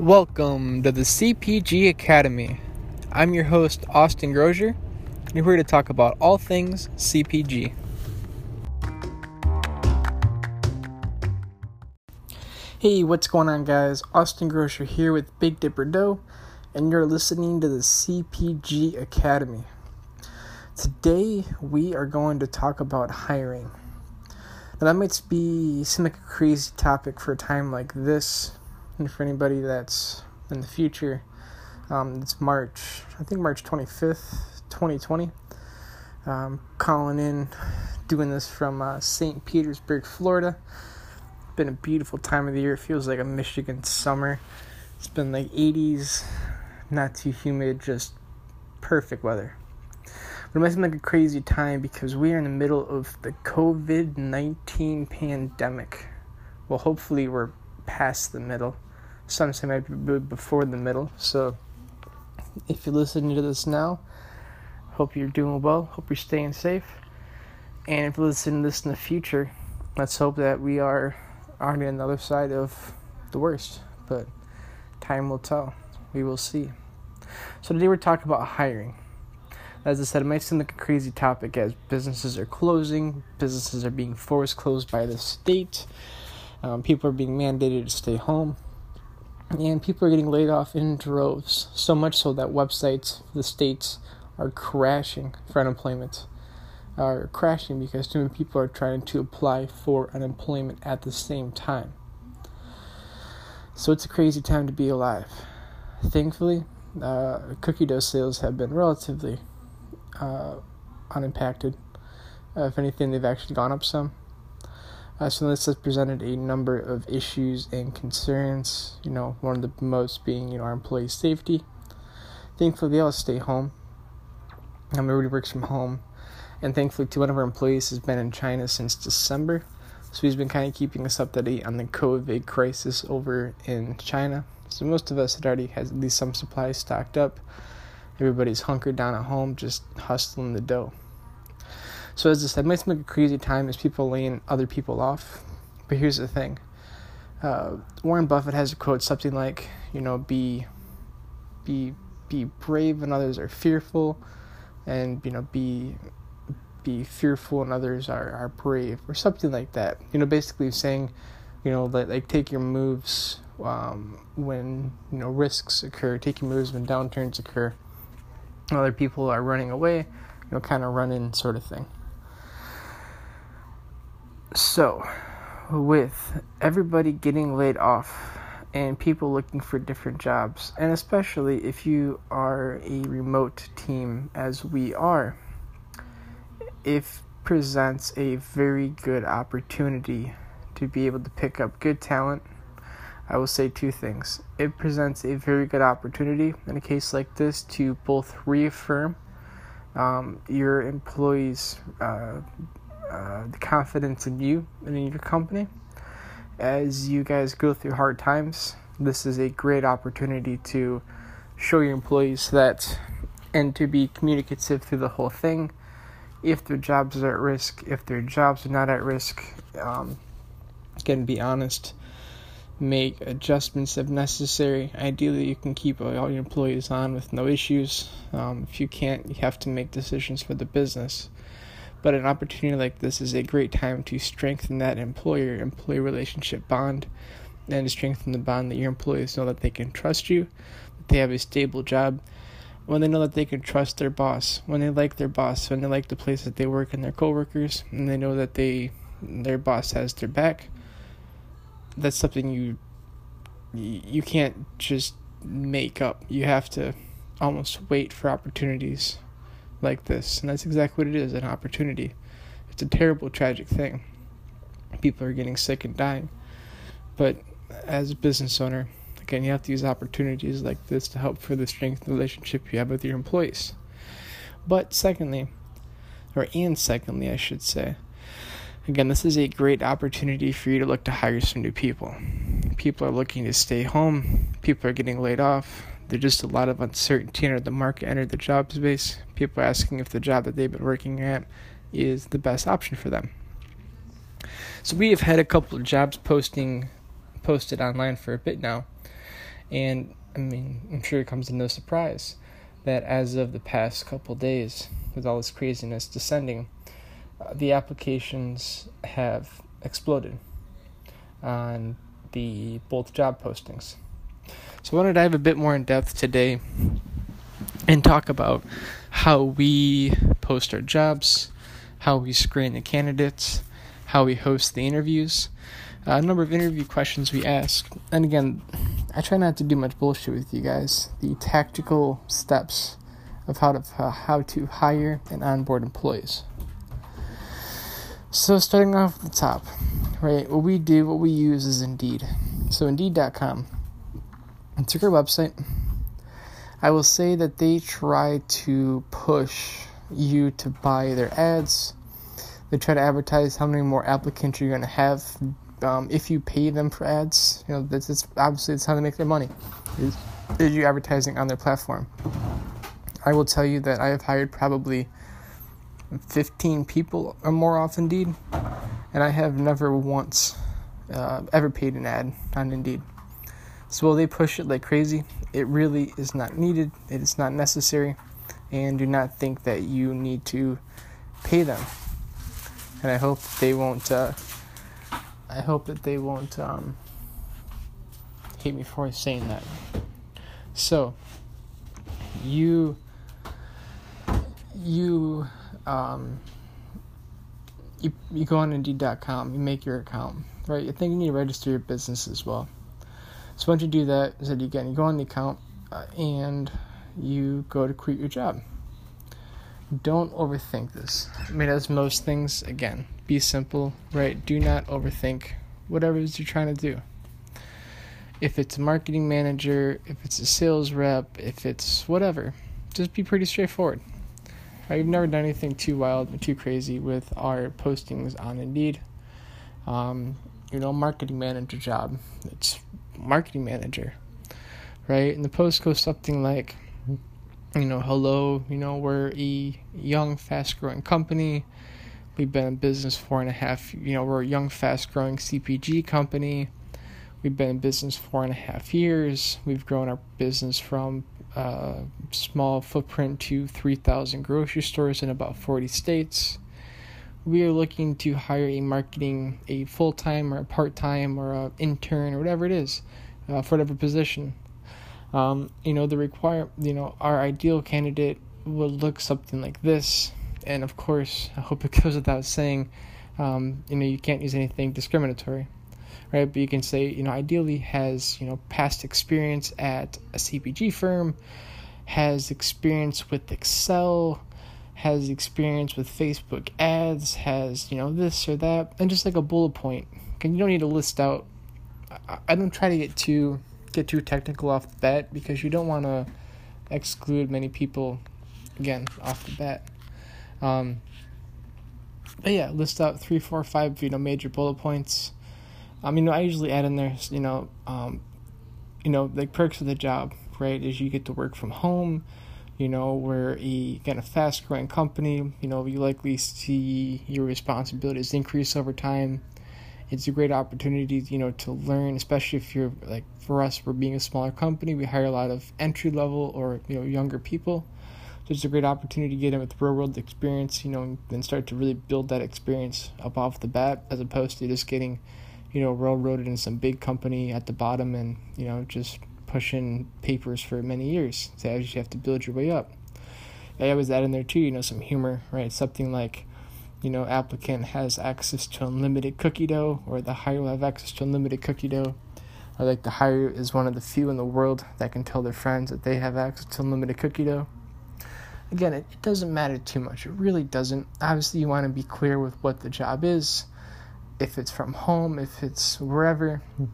Welcome to the CPG Academy. I'm your host, Austin Grozier, and we're here to talk about all things CPG. Hey, what's going on, guys? Austin Grozier here with Big Dipper Dough, and you're listening to the CPG Academy. Today, we are going to talk about hiring. Now, that might be seem like a crazy topic for a time like this, and for anybody that's in the future. Um, it's March, I think March 25th, 2020. Um, calling in, doing this from uh, St. Petersburg, Florida. Been a beautiful time of the year. It feels like a Michigan summer. It's been like 80s, not too humid, just perfect weather. But it might seem like a crazy time because we are in the middle of the COVID 19 pandemic. Well, hopefully, we're past the middle. Some say might be before the middle. So, if you're listening to this now, hope you're doing well. Hope you're staying safe. And if you're listening to this in the future, let's hope that we are on the other side of the worst. But time will tell. We will see. So, today we're talking about hiring. As I said, it might seem like a crazy topic as businesses are closing, businesses are being forced closed by the state, um, people are being mandated to stay home, and people are getting laid off in droves. So much so that websites, the states, are crashing for unemployment. Are crashing because too many people are trying to apply for unemployment at the same time. So it's a crazy time to be alive. Thankfully, uh, cookie dough sales have been relatively uh, unimpacted. Uh, if anything, they've actually gone up some. Uh, so this has presented a number of issues and concerns. You know, one of the most being you know our employee safety. Thankfully, they all stay home. Um, everybody works from home, and thankfully, two one of our employees has been in China since December, so he's been kind of keeping us up to date on the COVID crisis over in China. So most of us had already had at least some supplies stocked up. Everybody's hunkered down at home, just hustling the dough. So as I said, it might seem like a crazy time as people laying other people off. But here's the thing. Uh, Warren Buffett has a quote something like, you know, be be be brave when others are fearful and you know be be fearful when others are, are brave or something like that. You know, basically saying, you know, like, like take your moves um, when you know risks occur, take your moves when downturns occur other people are running away, you know, kind of running sort of thing. So, with everybody getting laid off and people looking for different jobs, and especially if you are a remote team as we are, it presents a very good opportunity to be able to pick up good talent I will say two things. It presents a very good opportunity in a case like this to both reaffirm um, your employees' uh, uh, the confidence in you and in your company. As you guys go through hard times, this is a great opportunity to show your employees that and to be communicative through the whole thing. If their jobs are at risk, if their jobs are not at risk, um, again, be honest make adjustments if necessary. Ideally, you can keep all your employees on with no issues. Um, if you can't, you have to make decisions for the business. But an opportunity like this is a great time to strengthen that employer employee relationship bond and to strengthen the bond that your employees know that they can trust you, that they have a stable job, when they know that they can trust their boss, when they like their boss, when they like the place that they work and their coworkers, and they know that they their boss has their back that's something you you can't just make up. You have to almost wait for opportunities like this. And that's exactly what it is an opportunity. It's a terrible, tragic thing. People are getting sick and dying. But as a business owner, again, you have to use opportunities like this to help further strengthen the relationship you have with your employees. But secondly, or and secondly, I should say, Again, this is a great opportunity for you to look to hire some new people. People are looking to stay home, people are getting laid off. There's just a lot of uncertainty in the market, enter the job space. People are asking if the job that they've been working at is the best option for them. So we have had a couple of jobs posting posted online for a bit now. And I mean, I'm sure it comes to no surprise that as of the past couple days, with all this craziness descending, uh, the applications have exploded on the both job postings. So I wanted to dive a bit more in depth today and talk about how we post our jobs, how we screen the candidates, how we host the interviews, uh, a number of interview questions we ask. And again, I try not to do much bullshit with you guys. The tactical steps of how to uh, how to hire and onboard employees. So starting off at the top, right? What we do, what we use is Indeed. So Indeed.com. It's a great website. I will say that they try to push you to buy their ads. They try to advertise how many more applicants you're going to have um, if you pay them for ads. You know, that's, that's obviously it's how they make their money. Is, is you advertising on their platform. I will tell you that I have hired probably 15 people or more off Indeed, and I have never once uh, ever paid an ad on Indeed. So while they push it like crazy, it really is not needed, it is not necessary, and do not think that you need to pay them. And I hope they won't. Uh, I hope that they won't um, hate me for saying that. So you you um, you you go on Indeed.com, you make your account, right? I think you need to register your business as well. So once you do that, that again you go on the account uh, and you go to create your job. Don't overthink this. I mean, as most things, again, be simple, right? Do not overthink whatever it is you're trying to do. If it's a marketing manager, if it's a sales rep, if it's whatever, just be pretty straightforward. I've never done anything too wild or too crazy with our postings on Indeed. Um, you know, marketing manager job. It's marketing manager, right? And the post goes something like, you know, hello, you know, we're a young, fast growing company. We've been in business four and a half, you know, we're a young, fast growing CPG company. We've been in business four and a half years. We've grown our business from a uh, small footprint to 3,000 grocery stores in about 40 states we are looking to hire a marketing, a full time or a part time or intern or whatever it is, uh, for whatever position. Um, you know, the require, you know, our ideal candidate would look something like this. And of course, I hope it goes without saying, um, you know, you can't use anything discriminatory, right? But you can say, you know, ideally has, you know, past experience at a CPG firm, has experience with Excel, has experience with Facebook ads, has, you know, this or that, and just like a bullet point. And you don't need to list out. I don't try to get too get too technical off the bat because you don't want to exclude many people again off the bat. Um, but yeah, list out three, four, five, you know, major bullet points. I mean, I usually add in there, you know, um, you know, like perks of the job, right? Is you get to work from home you know, we're a again a fast growing company, you know, you likely see your responsibilities increase over time. It's a great opportunity, you know, to learn, especially if you're like for us, we're being a smaller company, we hire a lot of entry level or you know younger people. So it's a great opportunity to get in with real world experience, you know, and start to really build that experience up off the bat, as opposed to just getting, you know, railroaded in some big company at the bottom and you know just pushing papers for many years. So you have to build your way up. I always add in there too, you know, some humor, right? Something like, you know, applicant has access to unlimited cookie dough, or the hire will have access to unlimited cookie dough. Or like the hire is one of the few in the world that can tell their friends that they have access to unlimited cookie dough. Again, it, it doesn't matter too much. It really doesn't. Obviously, you want to be clear with what the job is, if it's from home, if it's wherever. Hmm.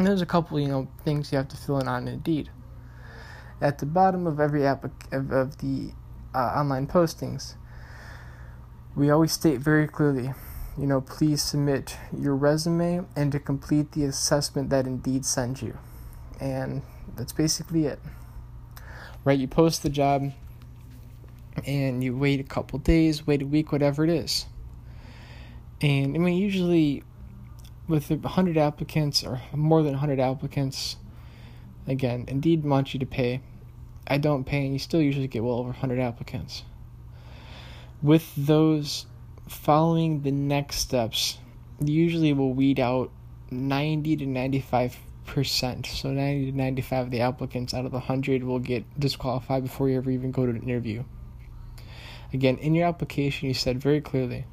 And there's a couple, you know, things you have to fill in on Indeed. At the bottom of every app of, of the uh, online postings, we always state very clearly, you know, please submit your resume and to complete the assessment that Indeed sends you. And that's basically it. Right? You post the job and you wait a couple days, wait a week, whatever it is. And I mean, usually with 100 applicants or more than 100 applicants, Again, Indeed wants you to pay. I don't pay, and you still usually get well over 100 applicants. With those following the next steps, usually will weed out 90 to 95 percent. So 90 to 95 of the applicants out of the 100 will get disqualified before you ever even go to an interview. Again, in your application, you said very clearly,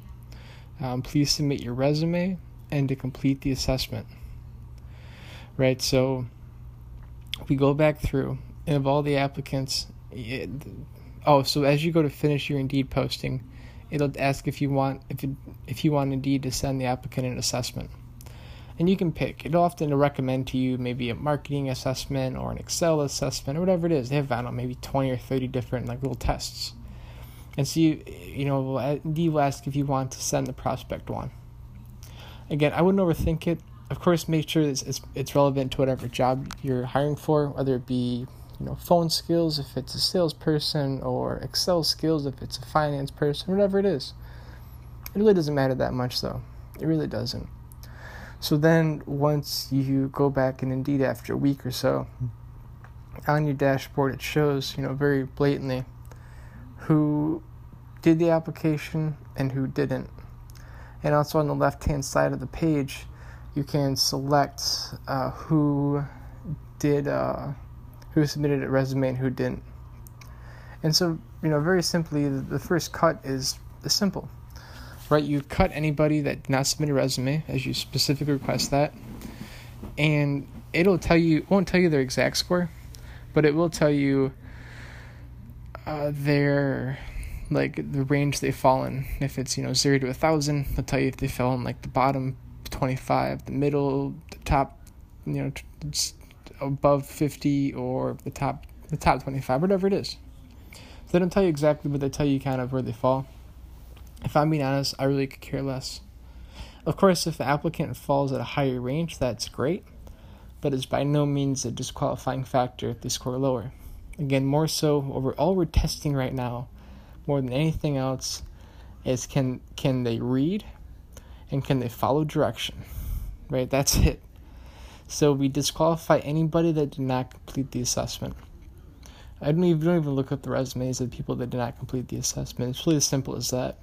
um, please submit your resume and to complete the assessment. Right, so we go back through, and of all the applicants, it, oh, so as you go to finish your Indeed posting, it'll ask if you want if it, if you want Indeed to send the applicant an assessment and you can pick. It'll often recommend to you maybe a marketing assessment or an Excel assessment or whatever it is. They have I don't know maybe twenty or thirty different like little tests, and so you you know Indeed will ask if you want to send the prospect one. Again, I wouldn't overthink it. Of course, make sure it's it's, it's relevant to whatever job you're hiring for, whether it be you know phone skills if it's a salesperson or Excel skills if it's a finance person, whatever it is. It really doesn't matter that much though. It really doesn't. So then, once you go back and Indeed after a week or so, on your dashboard it shows, you know, very blatantly who did the application and who didn't. And also on the left hand side of the page, you can select uh, who did, uh, who submitted a resume and who didn't. And so, you know, very simply, the first cut is simple right? You cut anybody that did not submit a resume as you specifically request that, and it'll tell you won't tell you their exact score, but it will tell you uh, their like the range they fall in. If it's you know zero to a thousand, they'll tell you if they fell in like the bottom twenty five, the middle, the top, you know, above fifty, or the top the top twenty five, whatever it is. So they don't tell you exactly, but they tell you kind of where they fall. If I'm being honest, I really could care less. Of course, if the applicant falls at a higher range, that's great, but it's by no means a disqualifying factor if they score lower. Again, more so, over all we're testing right now, more than anything else, is can can they read, and can they follow direction, right? That's it. So we disqualify anybody that did not complete the assessment. I don't even, don't even look up the resumes of the people that did not complete the assessment. It's really as simple as that.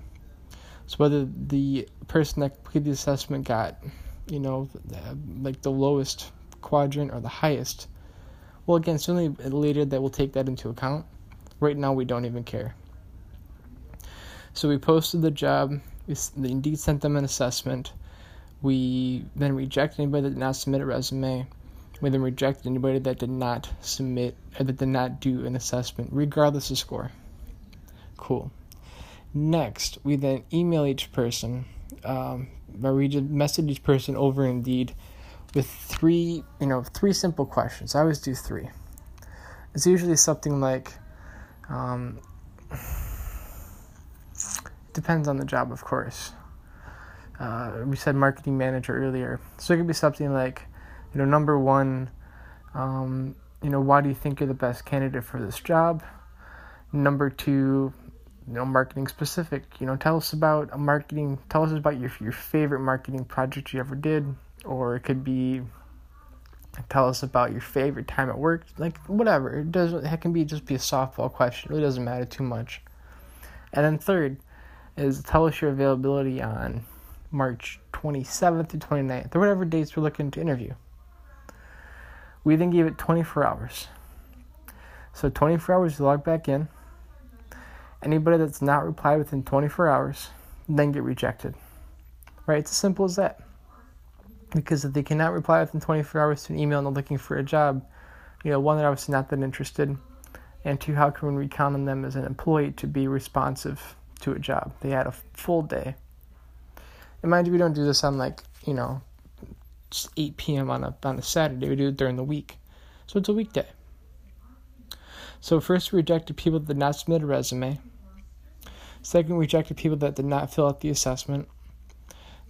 So whether the person that completed the assessment got, you know, like the lowest quadrant or the highest, well, again, certainly later that we'll take that into account. Right now, we don't even care. So we posted the job. We Indeed sent them an assessment. We then rejected anybody that did not submit a resume. We then rejected anybody that did not submit or that did not do an assessment, regardless of score. Cool. Next, we then email each person, um, or we just message each person over Indeed with three, you know, three simple questions. I always do three. It's usually something like, um, depends on the job, of course. Uh, we said marketing manager earlier, so it could be something like, you know, number one, um, you know, why do you think you're the best candidate for this job? Number two, you know marketing specific you know tell us about a marketing tell us about your your favorite marketing project you ever did. Or it could be tell us about your favorite time at work. Like whatever. It doesn't it can be just be a softball question. It really doesn't matter too much. And then third is tell us your availability on march 27th to 29th or whatever dates we're looking to interview we then give it 24 hours so 24 hours to log back in Anybody that's not replied within 24 hours then get rejected. Right? It's as simple as that. Because if they cannot reply within 24 hours to an email and they're looking for a job, you know, one, they're obviously not that interested, and two, how can we count on them as an employee to be responsive to a job? They had a full day. And mind you, we don't do this on like, you know, 8 p.m. on a, on a Saturday. We do it during the week. So it's a weekday. So first we rejected people that did not submit a resume. Second, we rejected people that did not fill out the assessment.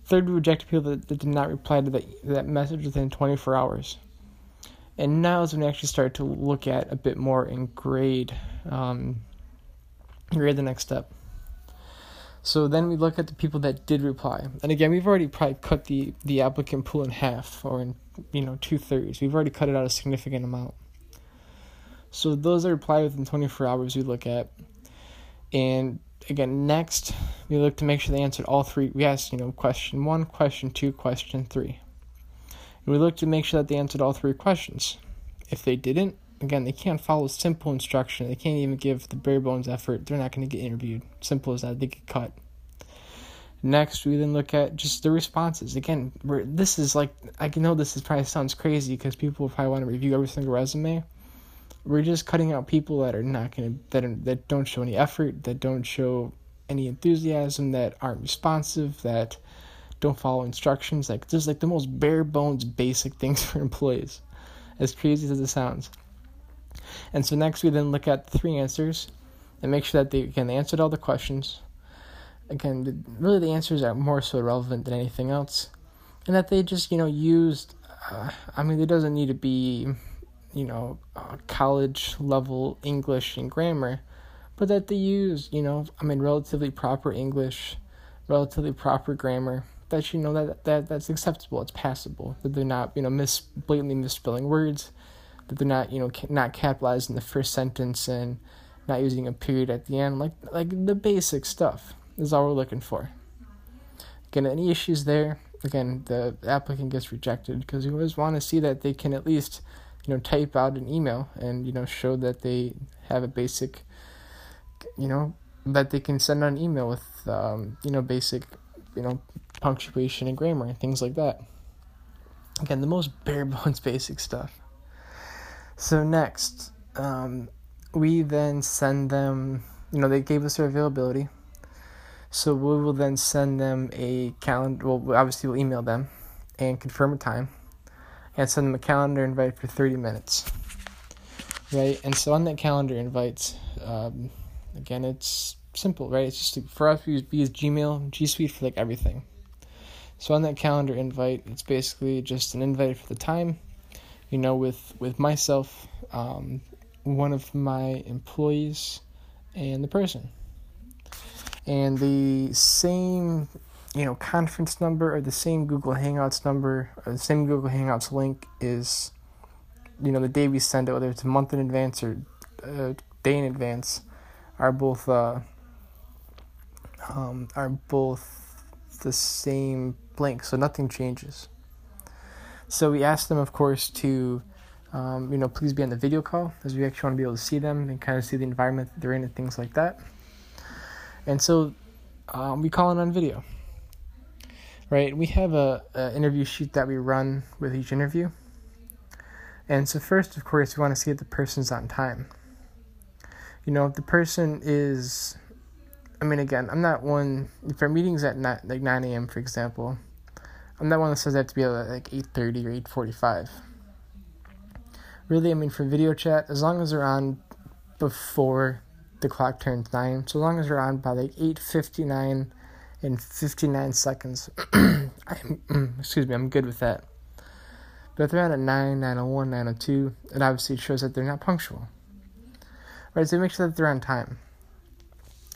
Third, we rejected people that, that did not reply to that, that message within 24 hours. And now is when we actually start to look at a bit more and grade, um, grade the next step. So then we look at the people that did reply. And again, we've already probably cut the, the applicant pool in half or in, you know, two thirds. We've already cut it out a significant amount. So those that reply within 24 hours we look at. And again, next we look to make sure they answered all three. We asked, you know, question one, question two, question three. And we look to make sure that they answered all three questions. If they didn't, again, they can't follow simple instruction. They can't even give the bare bones effort. They're not going to get interviewed. Simple as that. They get cut. Next, we then look at just the responses. Again, this is like I know this is probably sounds crazy because people probably want to review every single resume. We're just cutting out people that are not gonna that are, that don't show any effort, that don't show any enthusiasm, that aren't responsive, that don't follow instructions. Like just like the most bare bones basic things for employees. As crazy as it sounds. And so next we then look at the three answers and make sure that they again they answered all the questions again, the, really the answers are more so relevant than anything else, and that they just you know used. Uh, I mean, it doesn't need to be, you know, uh, college level English and grammar, but that they use you know, I mean, relatively proper English, relatively proper grammar. That you know that that that's acceptable. It's passable. That they're not you know mis blatantly misspelling words. That they're not you know not capitalizing the first sentence and not using a period at the end. Like like the basic stuff is all we're looking for. Again, any issues there, again, the applicant gets rejected because we always want to see that they can at least, you know, type out an email and, you know, show that they have a basic, you know, that they can send an email with, um, you know, basic, you know, punctuation and grammar and things like that. Again, the most bare bones basic stuff. So next, um, we then send them, you know, they gave us their availability. So we will then send them a calendar. Well, obviously we'll email them and confirm a time, and send them a calendar invite for thirty minutes. Right, and so on that calendar invite, um, again, it's simple, right? It's just for us we use, we use Gmail, G Suite for like everything. So on that calendar invite, it's basically just an invite for the time. You know, with with myself, um, one of my employees, and the person. And the same you know conference number or the same Google Hangouts number or the same Google Hangouts link is you know the day we send it whether it's a month in advance or a uh, day in advance are both uh, um, are both the same link so nothing changes so we asked them of course to um, you know please be on the video call as we actually want to be able to see them and kind of see the environment they're in and things like that and so um, we call it on video. Right? We have a, a interview sheet that we run with each interview. And so first, of course, we want to see if the person's on time. You know, if the person is, I mean, again, I'm not one. If our meeting's at like 9 a.m., for example, I'm not one that says they have to be at like 8:30 or 8:45. Really, I mean, for video chat, as long as they're on before the clock turns 9. So long as they're on by like 8.59 and 59 seconds, I'm, excuse me, I'm good with that. But if they're on at 9, 901, 902, it obviously shows that they're not punctual. Right, so make sure that they're on time.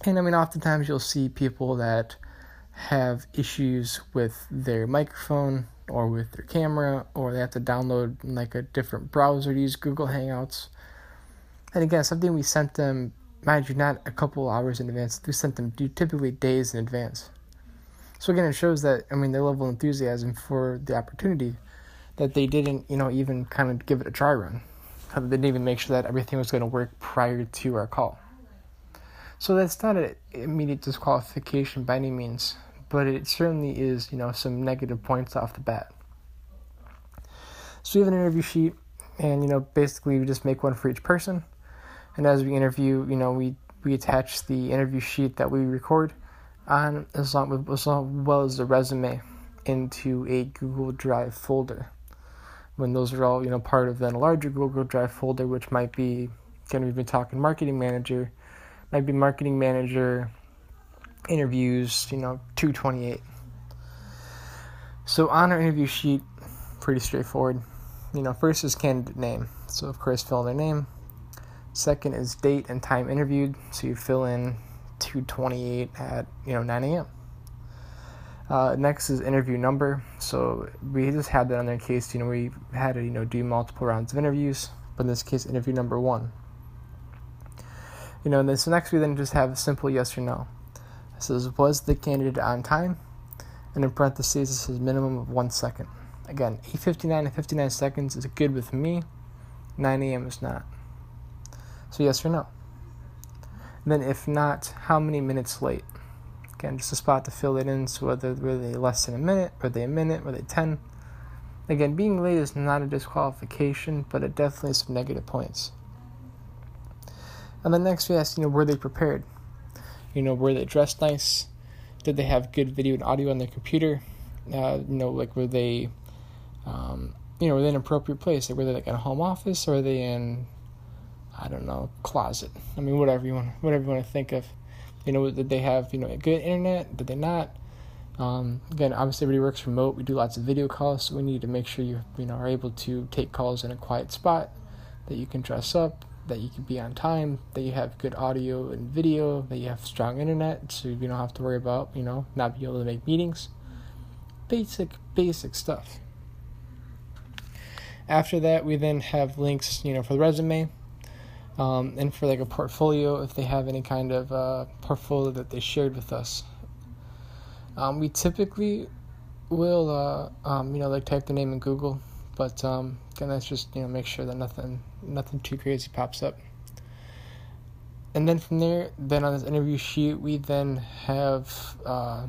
And I mean, oftentimes you'll see people that have issues with their microphone or with their camera, or they have to download like a different browser to use Google Hangouts. And again, something we sent them mind you, not a couple hours in advance. We sent them typically days in advance. So again, it shows that I mean their level of enthusiasm for the opportunity that they didn't, you know, even kind of give it a try run. They didn't even make sure that everything was going to work prior to our call. So that's not an immediate disqualification by any means, but it certainly is, you know, some negative points off the bat. So we have an interview sheet, and you know, basically we just make one for each person and as we interview, you know, we we attach the interview sheet that we record on as long as well as the resume into a Google Drive folder. When those are all you know part of then a larger Google Drive folder, which might be again we've been talking marketing manager, might be marketing manager interviews, you know, 228. So on our interview sheet, pretty straightforward. You know, first is candidate name. So of course fill in their name, Second is date and time interviewed. So you fill in 228 at you know 9 a.m. Uh, next is interview number. So we just had that on there in case you know we had to you know do multiple rounds of interviews, but in this case interview number one. You know, and then so next we then just have a simple yes or no. It says, was the candidate on time? And in parentheses, this is minimum of one second. Again, 8.59 and 59 seconds is good with me. 9 a.m. is not. So yes or no. And then if not, how many minutes late? Again, just a spot to fill it in. So whether were they less than a minute, were they a minute, were they 10? Again, being late is not a disqualification, but it definitely has some negative points. And then next we ask, you know, were they prepared? You know, were they dressed nice? Did they have good video and audio on their computer? Uh, you know, like were they, um, you know, were they in an appropriate place? Like were they like in a home office or were they in, I don't know, closet? I mean, whatever you want, whatever you want to think of. You know, did they have you know a good internet? Did they not? Um, again, obviously everybody works remote. We do lots of video calls, so we need to make sure you you know are able to take calls in a quiet spot, that you can dress up, that you can be on time, that you have good audio and video, that you have strong internet, so you don't have to worry about you know not being able to make meetings. Basic basic stuff. After that, we then have links, you know, for the resume, um, and for like a portfolio if they have any kind of uh, portfolio that they shared with us. Um, we typically will, uh, um, you know, like type the name in Google, but um, again, that's just you know make sure that nothing, nothing too crazy pops up. And then from there, then on this interview sheet, we then have uh,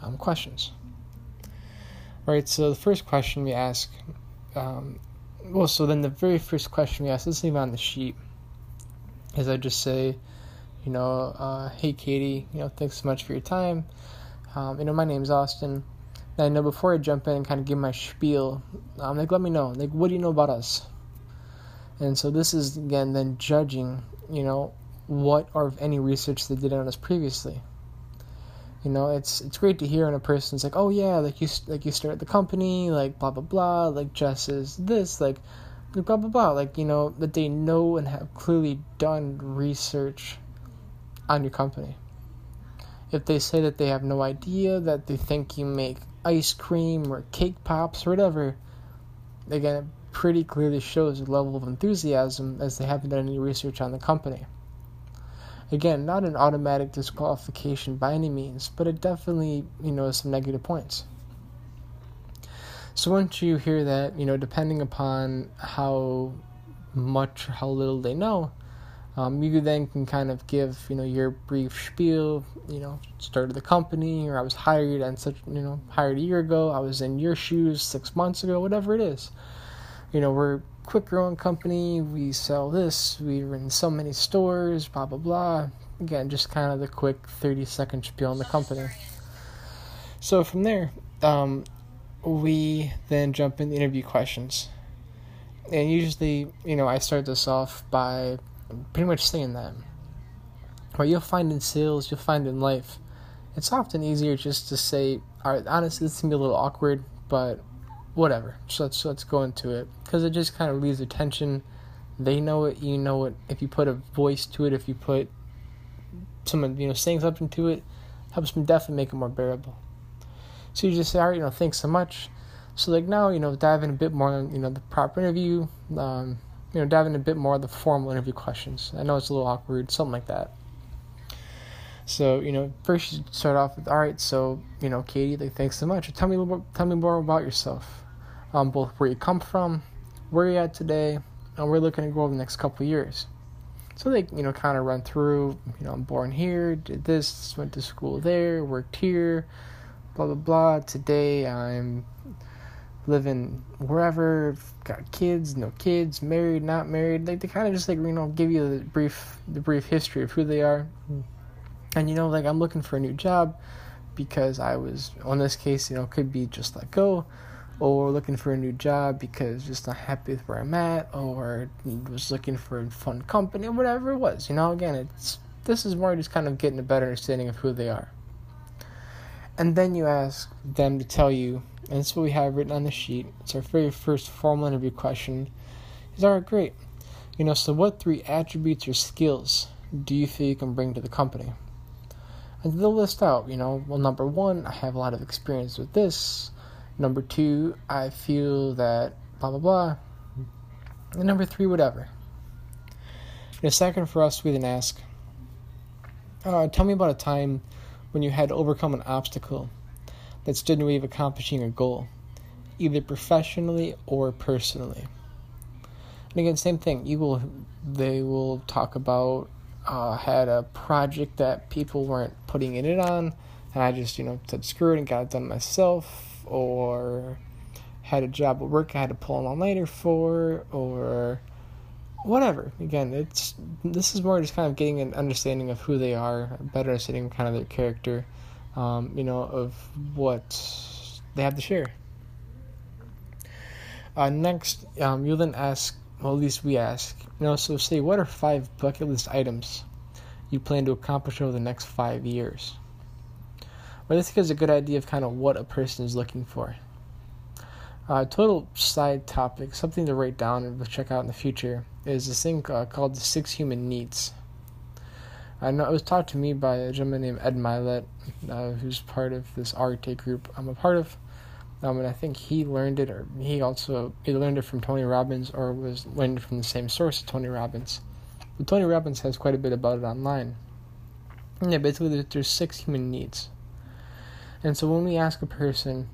um, questions. Right. So the first question we ask, um, well, so then the very first question we ask, let's leave on the sheet, is I just say, you know, uh, hey Katie, you know, thanks so much for your time. Um, you know, my name's Austin. I know before I jump in and kind of give my spiel, um, like, let me know, like, what do you know about us? And so this is again then judging, you know, what or any research they did on us previously. You know, it's it's great to hear when a person's like, oh yeah, like you like you started the company, like blah blah blah, like Jess is this, like blah blah blah, like you know that they know and have clearly done research on your company if they say that they have no idea, that they think you make ice cream or cake pops or whatever, again, it pretty clearly shows a level of enthusiasm as they haven't done any research on the company. Again, not an automatic disqualification by any means, but it definitely, you know, some negative points. So once you hear that, you know, depending upon how much how little they know, um, you then can kind of give you know your brief spiel. You know, started the company, or I was hired and such. You know, hired a year ago. I was in your shoes six months ago. Whatever it is, you know, we're a quick growing company. We sell this. We're in so many stores. Blah blah blah. Again, just kind of the quick thirty second spiel on the company. So from there, um, we then jump into interview questions. And usually, you know, I start this off by pretty much saying that. What you'll find in sales, you'll find in life, it's often easier just to say, all right, honestly, this can be a little awkward, but whatever. So let's let's go into it because it just kind of leaves the tension. They know it, you know it. If you put a voice to it, if you put someone you know saying something to it, helps me definitely make it more bearable. So you just say, all right, you know, thanks so much. So like now, you know, dive in a bit more on you know the proper interview. Um, you know, dive in a bit more of the formal interview questions. I know it's a little awkward, something like that. So, you know, first you start off with, all right, so, you know, Katie, like, thanks so much. Tell me, more, tell me more about yourself. Um, both where you come from, where you're at today, and we're looking to grow over the next couple years. So they, you know, kind of run through, you know, I'm born here, did this, went to school there, worked here, blah, blah, blah. Today I'm living wherever, got kids, no kids, married, not married. Like they kind of just like you know give you the brief the brief history of who they are. And you know, like I'm looking for a new job because I was on this case, you know, could be just let go, or looking for a new job because just not happy with where I'm at, or was looking for a fun company, whatever it was. You know, again, it's this is more just kind of getting a better understanding of who they are. And then you ask them to tell you and this is what we have written on the sheet. It's our very first formal interview question. Is all right, great. You know, so what three attributes or skills do you feel you can bring to the company? And they'll list out, you know, well, number one, I have a lot of experience with this. Number two, I feel that blah, blah, blah. And number three, whatever. And a second for us, we then ask, Uh, tell me about a time when you had to overcome an obstacle that stood in the way of accomplishing a goal, either professionally or personally. And again, same thing. You will, they will talk about uh, had a project that people weren't putting in it on, and I just you know said screw it and got it done myself, or had a job at work I had to pull an all nighter for, or whatever. Again, it's this is more just kind of getting an understanding of who they are, a better understanding of kind of their character, um, you know, of what they have to share. Uh, next, um, you'll then ask, well, at least we ask, you know, so say, what are five bucket list items you plan to accomplish over the next five years? Well, this gives a good idea of kind of what a person is looking for. Uh, total side topic, something to write down and check out in the future, is this thing uh, called the Six Human Needs. I know it was taught to me by a gentleman named Ed Mylett, uh, who's part of this Arete group I'm a part of. Um, and I think he learned it, or he also he learned it from Tony Robbins, or was learned from the same source Tony Robbins. But Tony Robbins has quite a bit about it online. Yeah, basically, there's six human needs. And so when we ask a person,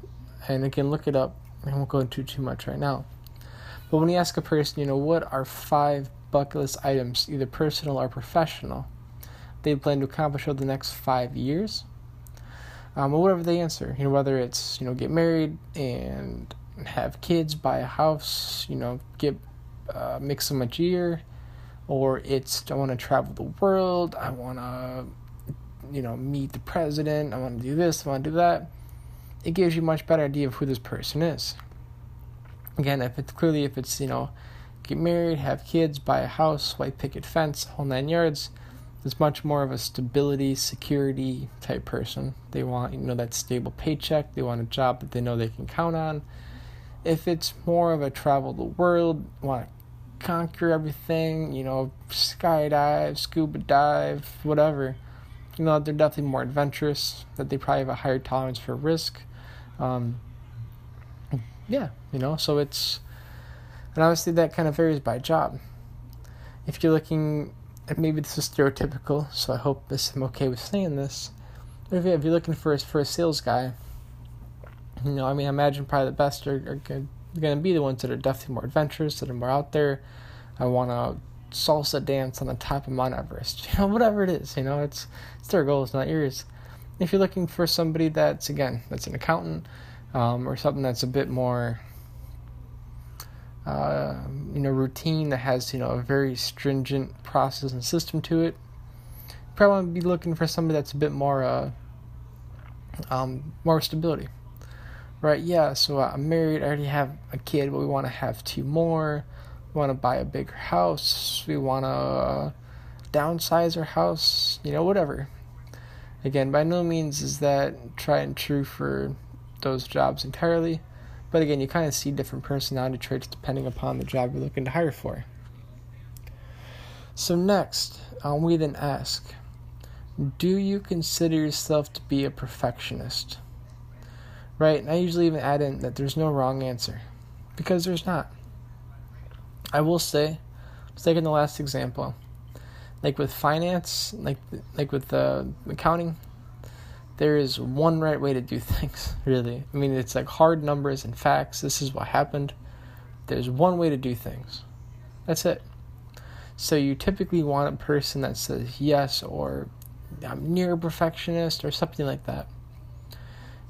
and again, look it up, I won't go into too much right now. But when you ask a person, you know, what are five bucket list items, either personal or professional, they plan to accomplish over the next five years, um, or whatever they answer, you know, whether it's you know get married and have kids, buy a house, you know, get uh, make so much year, or it's I want to travel the world, I want to you know meet the president, I want to do this, I want to do that it gives you a much better idea of who this person is. Again, if it's clearly if it's you know, get married, have kids, buy a house, white picket fence, whole nine yards, it's much more of a stability, security type person. They want you know that stable paycheck. They want a job that they know they can count on. If it's more of a travel the world, want to conquer everything, you know, skydive, scuba dive, whatever. You know, they're definitely more adventurous. That they probably have a higher tolerance for risk um, yeah, you know, so it's, and obviously that kind of varies by job. If you're looking, maybe this is stereotypical, so I hope this I'm okay with saying this. If you're looking for a, for a sales guy, you know, I mean, I imagine probably the best are, are going to be the ones that are definitely more adventurous, that are more out there. I want to salsa dance on the top of Mount Everest, you know, whatever it is, you know, it's it's their goals, not yours. If you're looking for somebody that's again that's an accountant um, or something that's a bit more uh, you know routine that has you know a very stringent process and system to it, probably be looking for somebody that's a bit more uh, um, more stability. Right? Yeah. So I'm married. I already have a kid, but we want to have two more. We want to buy a bigger house. We want to uh, downsize our house. You know, whatever. Again, by no means is that tried and true for those jobs entirely, but again, you kind of see different personality traits depending upon the job you're looking to hire for. So, next, um, we then ask Do you consider yourself to be a perfectionist? Right? And I usually even add in that there's no wrong answer because there's not. I will say, taking the last example, like with finance, like like with uh, accounting, there is one right way to do things. Really, I mean, it's like hard numbers and facts. This is what happened. There's one way to do things. That's it. So you typically want a person that says yes or I'm near perfectionist or something like that.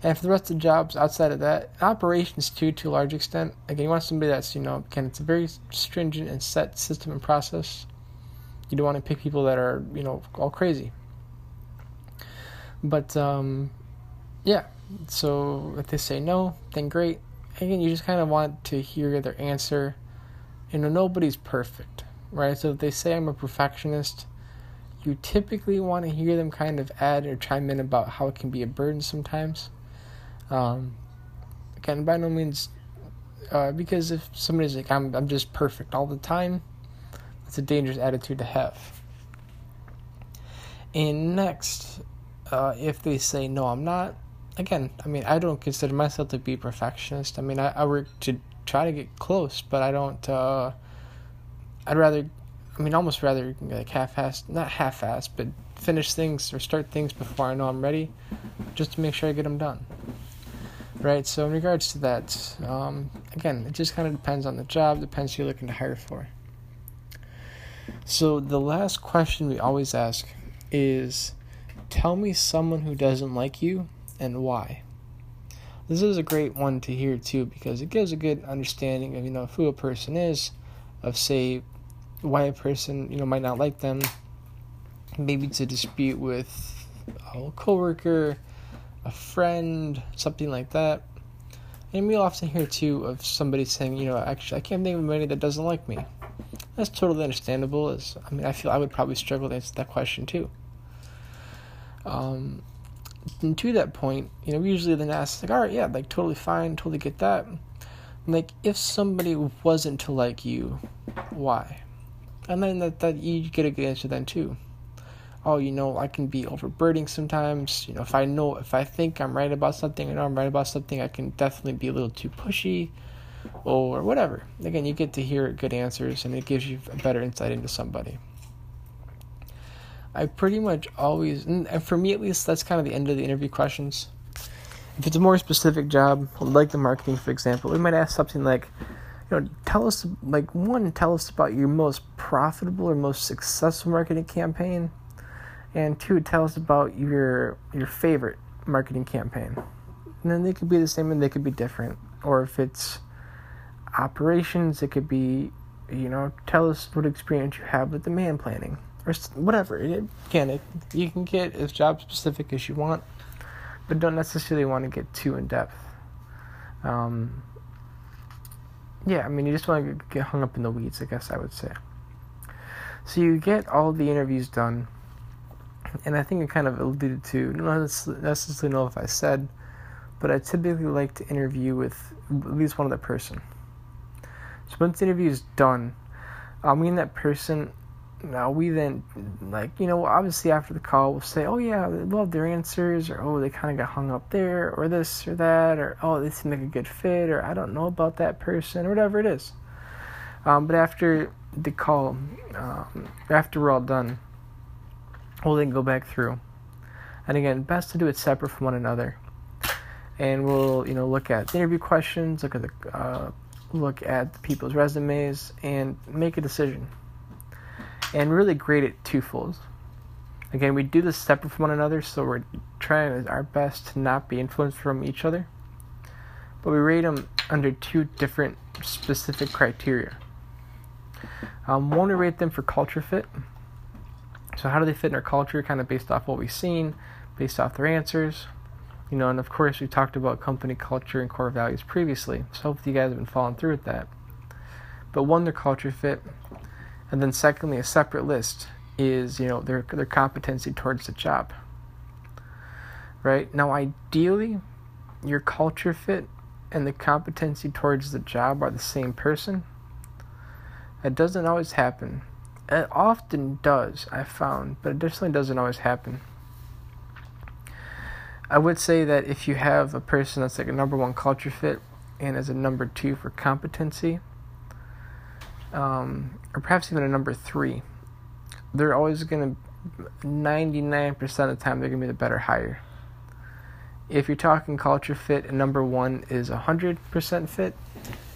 And for the rest of the jobs outside of that, operations too, to a large extent, again, you want somebody that's, you know, again, it's a very stringent and set system and process. You don't want to pick people that are, you know, all crazy. But um, yeah, so if they say no, then great. Again, you just kind of want to hear their answer. You know, nobody's perfect, right? So if they say I'm a perfectionist, you typically want to hear them kind of add or chime in about how it can be a burden sometimes. Um, again, by no means, uh, because if somebody's like, I'm, I'm just perfect all the time, that's a dangerous attitude to have. And next, uh, if they say, no, I'm not, again, I mean, I don't consider myself to be perfectionist. I mean, I, I work to try to get close, but I don't, uh, I'd rather, I mean, almost rather like half-assed, not half-assed, but finish things or start things before I know I'm ready, just to make sure I get them done. Right. So in regards to that, um, again, it just kind of depends on the job, depends who you're looking to hire for. So the last question we always ask is, tell me someone who doesn't like you and why. This is a great one to hear too because it gives a good understanding of you know who a person is, of say why a person you know might not like them, maybe it's a dispute with a coworker, a friend, something like that. And we often hear too of somebody saying, you know, actually I can't think of anybody that doesn't like me. That's totally understandable. As I mean, I feel I would probably struggle to answer that question too. Um, and to that point, you know, usually then ask like, all right, yeah, like totally fine, totally get that. Like, if somebody wasn't to like you, why? And then that, that you get a good answer then too. Oh, you know, I can be overburdening sometimes. You know, if I know, if I think I'm right about something, I know I'm right about something, I can definitely be a little too pushy or whatever. Again, you get to hear good answers and it gives you a better insight into somebody. I pretty much always, and for me at least, that's kind of the end of the interview questions. If it's a more specific job, like the marketing, for example, we might ask something like, you know, tell us, like, one, tell us about your most profitable or most successful marketing campaign, and two, tell us about your your favorite marketing campaign. And then they could be the same and they could be different. Or if it's operations, it could be, you know, tell us what experience you have with demand planning or whatever. It, again, it, you can get as job specific as you want, but don't necessarily want to get too in depth. Um, yeah, I mean, you just want to get hung up in the weeds, I guess I would say. So you get all the interviews done, and I think I kind of alluded to, not necessarily know if I said, but I typically like to interview with at least one other person. So once the interview is done, I'll that person now we then like you know obviously after the call we'll say oh yeah they love their answers or oh they kind of got hung up there or this or that or oh they seem like a good fit or i don't know about that person or whatever it is. Um, but after the call um, after we're all done we'll then go back through. And again best to do it separate from one another. And we'll you know look at the interview questions look at the uh, look at the people's resumes and make a decision and really grade it twofold. Again, we do this separate from one another, so we're trying our best to not be influenced from each other. But we rate them under two different specific criteria. Um, one, we rate them for culture fit. So, how do they fit in our culture, kind of based off what we've seen, based off their answers. You know, and of course, we talked about company culture and core values previously, so hopefully, you guys have been following through with that. But one, their culture fit, and then secondly, a separate list is, you know, their their competency towards the job. Right? Now ideally, your culture fit and the competency towards the job are the same person. It doesn't always happen. It often does, I found, but it definitely doesn't always happen. I would say that if you have a person that's like a number one culture fit and as a number two for competency, um, or perhaps even a number three, they're always going to, 99% of the time, they're going to be the better hire. If you're talking culture fit, and number one is 100% fit,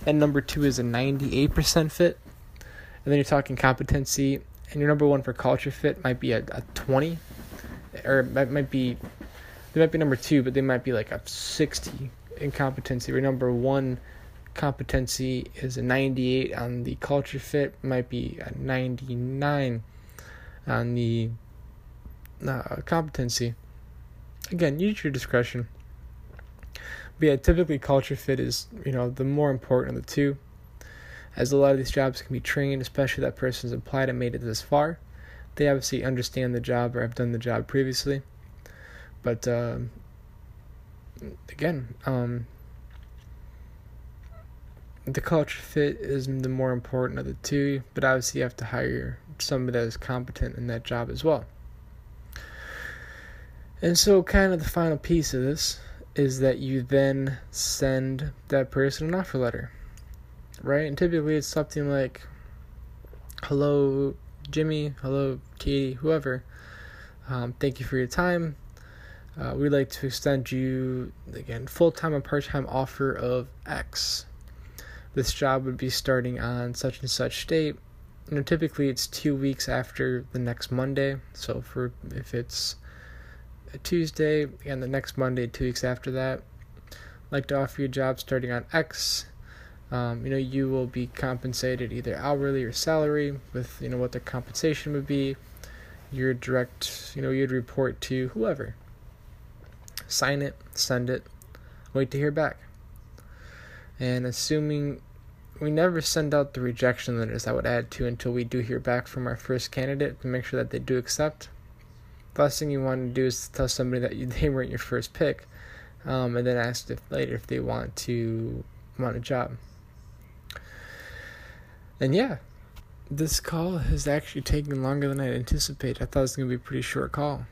and number two is a 98% fit, and then you're talking competency, and your number one for culture fit might be a, a 20, or it might be, they might be number two, but they might be like a 60 in competency, or number one competency is a 98 on the culture fit, might be a 99 on the uh, competency. Again, use your discretion. But yeah, typically culture fit is, you know, the more important of the two. As a lot of these jobs can be trained, especially that person's applied and made it this far. They obviously understand the job or have done the job previously. But uh, again, um, the culture fit is the more important of the two, but obviously you have to hire somebody that is competent in that job as well. And so, kind of the final piece of this is that you then send that person an offer letter, right? And typically it's something like, "Hello, Jimmy. Hello, Katie. Whoever. Um, thank you for your time. Uh, we'd like to extend you, again, full time and part time offer of X. This job would be starting on such and such date. You know, typically it's two weeks after the next Monday. So for if it's a Tuesday and the next Monday, two weeks after that, I'd like to offer you a job starting on X. Um, you know, you will be compensated either hourly or salary with you know what the compensation would be. Your direct, you know, you'd report to whoever sign it, send it, wait to hear back. And assuming we never send out the rejection letters, I would add to until we do hear back from our first candidate to make sure that they do accept. The last thing you want to do is tell somebody that you, they weren't your first pick, um, and then ask if later if they want to want a job. And yeah, this call has actually taken longer than I anticipated. I thought it was going to be a pretty short call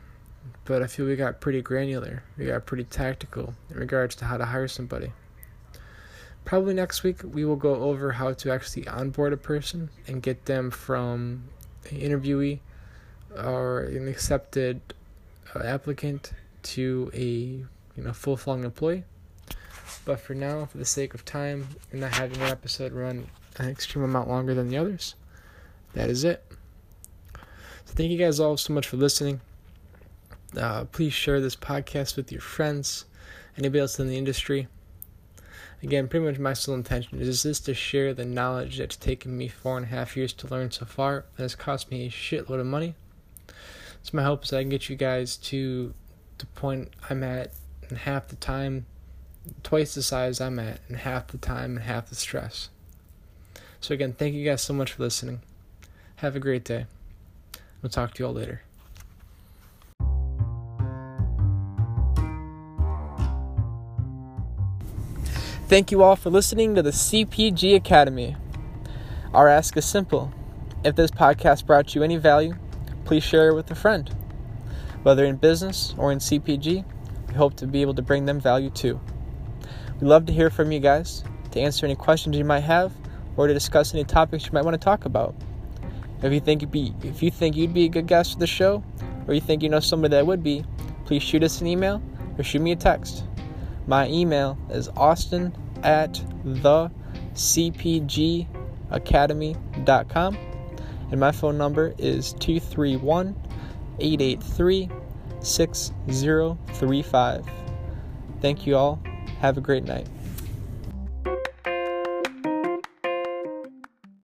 but I feel we got pretty granular. We got pretty tactical in regards to how to hire somebody. Probably next week we will go over how to actually onboard a person and get them from an interviewee or an accepted uh, applicant to a you know full-flung employee. But for now, for the sake of time and not having one episode run an extreme amount longer than the others, that is it. So thank you guys all so much for listening. Uh, please share this podcast with your friends, anybody else in the industry. Again, pretty much my sole intention is just to share the knowledge that's taken me four and a half years to learn so far, and has cost me a shitload of money. So my hope is I can get you guys to the point I'm at in half the time, twice the size I'm at, in half the time and half the stress. So again, thank you guys so much for listening. Have a great day. We'll talk to you all later. Thank you all for listening to the CPG Academy. Our ask is simple. If this podcast brought you any value, please share it with a friend. Whether in business or in CPG, we hope to be able to bring them value too. We'd love to hear from you guys, to answer any questions you might have, or to discuss any topics you might want to talk about. If you think you'd be if you think you'd be a good guest for the show, or you think you know somebody that would be, please shoot us an email or shoot me a text. My email is austin at the cpgacademy.com and my phone number is 231 883 6035. Thank you all. Have a great night.